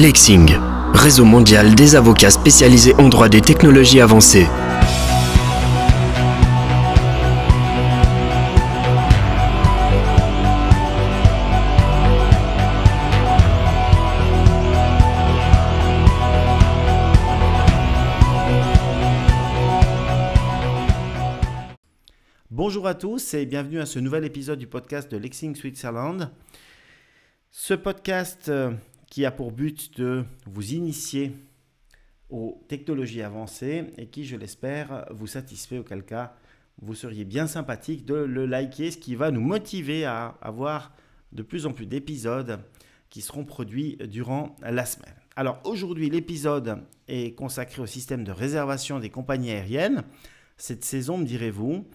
Lexing, réseau mondial des avocats spécialisés en droit des technologies avancées. Bonjour à tous et bienvenue à ce nouvel épisode du podcast de Lexing Switzerland. Ce podcast euh, qui a pour but de vous initier aux technologies avancées et qui, je l'espère, vous satisfait, auquel cas vous seriez bien sympathique de le liker, ce qui va nous motiver à avoir de plus en plus d'épisodes qui seront produits durant la semaine. Alors aujourd'hui, l'épisode est consacré au système de réservation des compagnies aériennes. Cette saison, me direz-vous,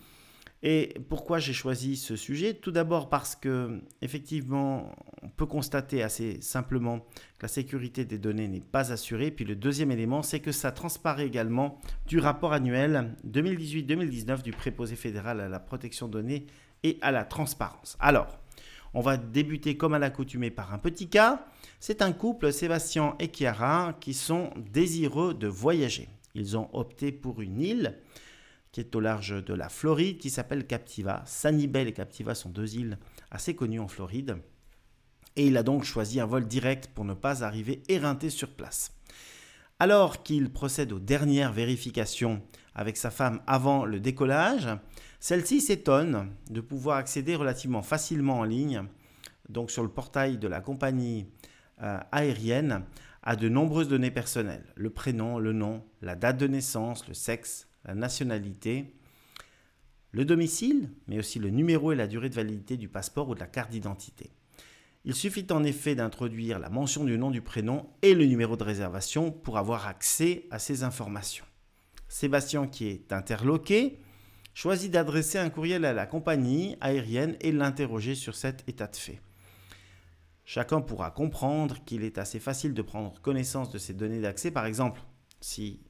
et pourquoi j'ai choisi ce sujet? Tout d'abord parce que, effectivement, on peut constater assez simplement que la sécurité des données n'est pas assurée. Puis le deuxième élément, c'est que ça transparaît également du rapport annuel 2018-2019 du préposé fédéral à la protection de données et à la transparence. Alors, on va débuter comme à l'accoutumée par un petit cas. C'est un couple, Sébastien et Chiara, qui sont désireux de voyager. Ils ont opté pour une île qui est au large de la Floride, qui s'appelle Captiva. Sanibel et Captiva sont deux îles assez connues en Floride. Et il a donc choisi un vol direct pour ne pas arriver éreinté sur place. Alors qu'il procède aux dernières vérifications avec sa femme avant le décollage, celle-ci s'étonne de pouvoir accéder relativement facilement en ligne, donc sur le portail de la compagnie euh, aérienne, à de nombreuses données personnelles. Le prénom, le nom, la date de naissance, le sexe, la nationalité, le domicile, mais aussi le numéro et la durée de validité du passeport ou de la carte d'identité. Il suffit en effet d'introduire la mention du nom du prénom et le numéro de réservation pour avoir accès à ces informations. Sébastien, qui est interloqué, choisit d'adresser un courriel à la compagnie aérienne et l'interroger sur cet état de fait. Chacun pourra comprendre qu'il est assez facile de prendre connaissance de ces données d'accès. Par exemple, si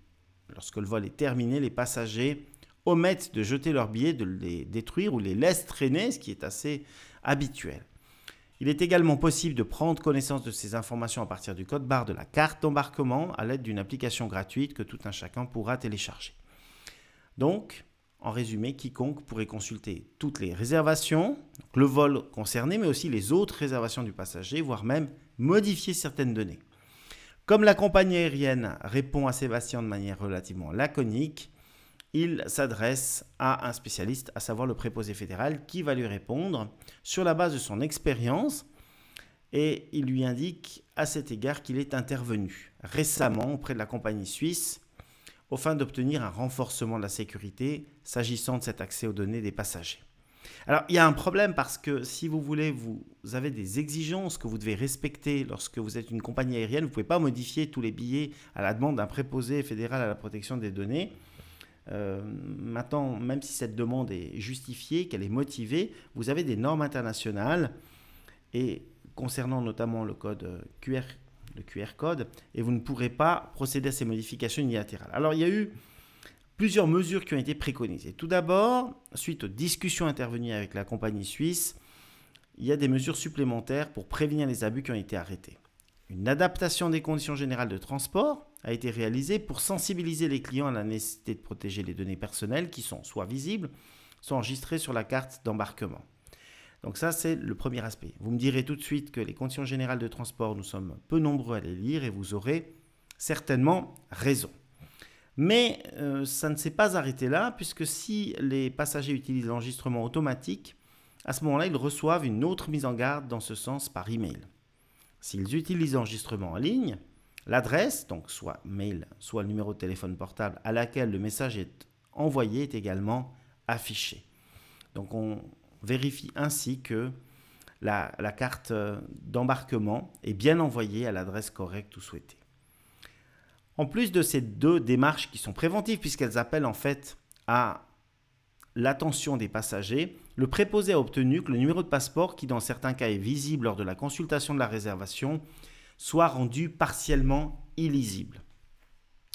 Lorsque le vol est terminé, les passagers omettent de jeter leurs billets, de les détruire ou les laissent traîner, ce qui est assez habituel. Il est également possible de prendre connaissance de ces informations à partir du code barre de la carte d'embarquement à l'aide d'une application gratuite que tout un chacun pourra télécharger. Donc, en résumé, quiconque pourrait consulter toutes les réservations, le vol concerné, mais aussi les autres réservations du passager, voire même modifier certaines données. Comme la compagnie aérienne répond à Sébastien de manière relativement laconique, il s'adresse à un spécialiste, à savoir le préposé fédéral, qui va lui répondre sur la base de son expérience et il lui indique à cet égard qu'il est intervenu récemment auprès de la compagnie suisse au fin d'obtenir un renforcement de la sécurité s'agissant de cet accès aux données des passagers. Alors, il y a un problème parce que si vous voulez, vous avez des exigences que vous devez respecter lorsque vous êtes une compagnie aérienne. Vous ne pouvez pas modifier tous les billets à la demande d'un préposé fédéral à la protection des données. Euh, maintenant, même si cette demande est justifiée, qu'elle est motivée, vous avez des normes internationales et concernant notamment le code QR, le QR code, et vous ne pourrez pas procéder à ces modifications unilatérales. Alors, il y a eu plusieurs mesures qui ont été préconisées. Tout d'abord, suite aux discussions intervenues avec la compagnie suisse, il y a des mesures supplémentaires pour prévenir les abus qui ont été arrêtés. Une adaptation des conditions générales de transport a été réalisée pour sensibiliser les clients à la nécessité de protéger les données personnelles qui sont soit visibles, soit enregistrées sur la carte d'embarquement. Donc ça, c'est le premier aspect. Vous me direz tout de suite que les conditions générales de transport, nous sommes peu nombreux à les lire et vous aurez certainement raison. Mais euh, ça ne s'est pas arrêté là, puisque si les passagers utilisent l'enregistrement automatique, à ce moment-là, ils reçoivent une autre mise en garde dans ce sens par email. S'ils utilisent l'enregistrement en ligne, l'adresse, donc soit mail, soit le numéro de téléphone portable à laquelle le message est envoyé est également affiché. Donc on vérifie ainsi que la carte d'embarquement est bien envoyée à l'adresse correcte ou souhaitée. En plus de ces deux démarches qui sont préventives, puisqu'elles appellent en fait à l'attention des passagers, le préposé a obtenu que le numéro de passeport, qui dans certains cas est visible lors de la consultation de la réservation, soit rendu partiellement illisible.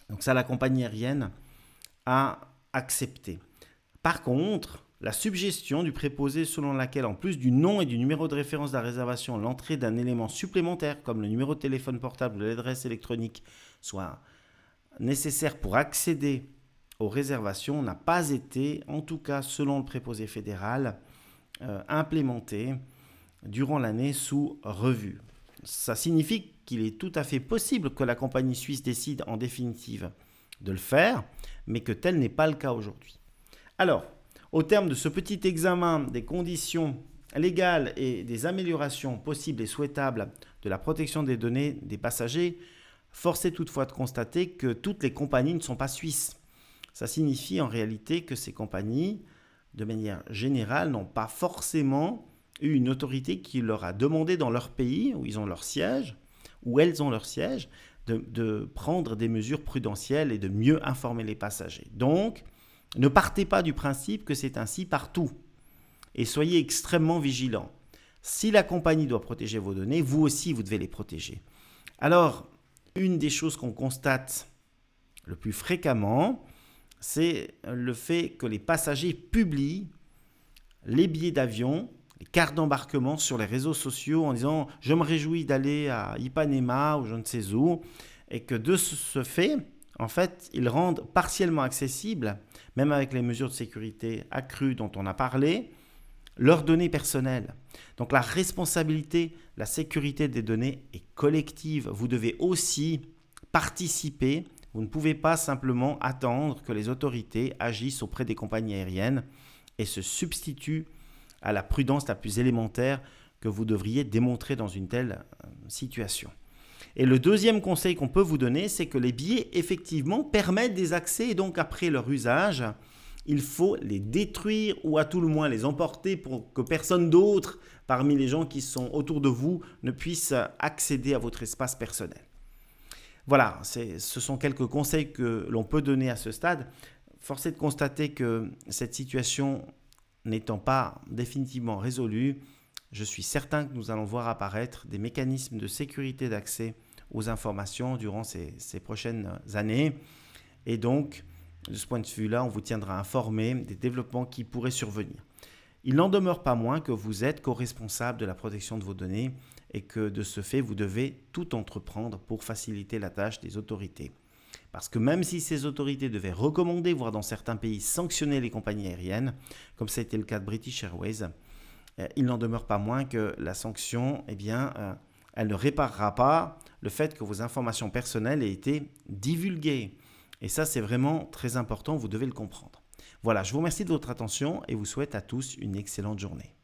Donc ça, la compagnie aérienne a accepté. Par contre, la suggestion du préposé selon laquelle, en plus du nom et du numéro de référence de la réservation, l'entrée d'un élément supplémentaire comme le numéro de téléphone portable ou l'adresse électronique soit nécessaire pour accéder aux réservations n'a pas été, en tout cas selon le préposé fédéral, euh, implémenté durant l'année sous revue. Ça signifie qu'il est tout à fait possible que la compagnie suisse décide en définitive de le faire, mais que tel n'est pas le cas aujourd'hui. Alors, au terme de ce petit examen des conditions légales et des améliorations possibles et souhaitables de la protection des données des passagers, force est toutefois de constater que toutes les compagnies ne sont pas suisses. Ça signifie en réalité que ces compagnies, de manière générale, n'ont pas forcément eu une autorité qui leur a demandé dans leur pays, où ils ont leur siège, où elles ont leur siège, de, de prendre des mesures prudentielles et de mieux informer les passagers. Donc, ne partez pas du principe que c'est ainsi partout. Et soyez extrêmement vigilants. Si la compagnie doit protéger vos données, vous aussi, vous devez les protéger. Alors, une des choses qu'on constate le plus fréquemment, c'est le fait que les passagers publient les billets d'avion, les cartes d'embarquement sur les réseaux sociaux en disant je me réjouis d'aller à Ipanema ou je ne sais où, et que de ce fait, en fait, ils rendent partiellement accessibles, même avec les mesures de sécurité accrues dont on a parlé, leurs données personnelles. Donc la responsabilité, la sécurité des données est collective. Vous devez aussi participer. Vous ne pouvez pas simplement attendre que les autorités agissent auprès des compagnies aériennes et se substituent à la prudence la plus élémentaire que vous devriez démontrer dans une telle euh, situation. Et le deuxième conseil qu'on peut vous donner, c'est que les billets, effectivement, permettent des accès et donc après leur usage, il faut les détruire ou à tout le moins les emporter pour que personne d'autre parmi les gens qui sont autour de vous ne puisse accéder à votre espace personnel. Voilà, ce sont quelques conseils que l'on peut donner à ce stade. Force est de constater que cette situation n'étant pas définitivement résolue, je suis certain que nous allons voir apparaître des mécanismes de sécurité d'accès aux informations durant ces, prochaines années. Et donc, de ce point de vue-là, on vous tiendra informé des développements qui pourraient survenir. Il n'en demeure pas moins que vous êtes co-responsable de la protection de vos données et que de ce fait, vous devez tout entreprendre pour faciliter la tâche des autorités. Parce que même si ces autorités devaient recommander, voire dans certains pays sanctionner les compagnies aériennes, comme ça a été le cas de British Airways, il n'en demeure pas moins que la sanction, eh euh, elle ne réparera pas le fait que vos informations personnelles aient été divulguées. Et ça, c'est vraiment très important, vous devez le comprendre. Voilà, je vous remercie de votre attention et vous souhaite à tous une excellente journée.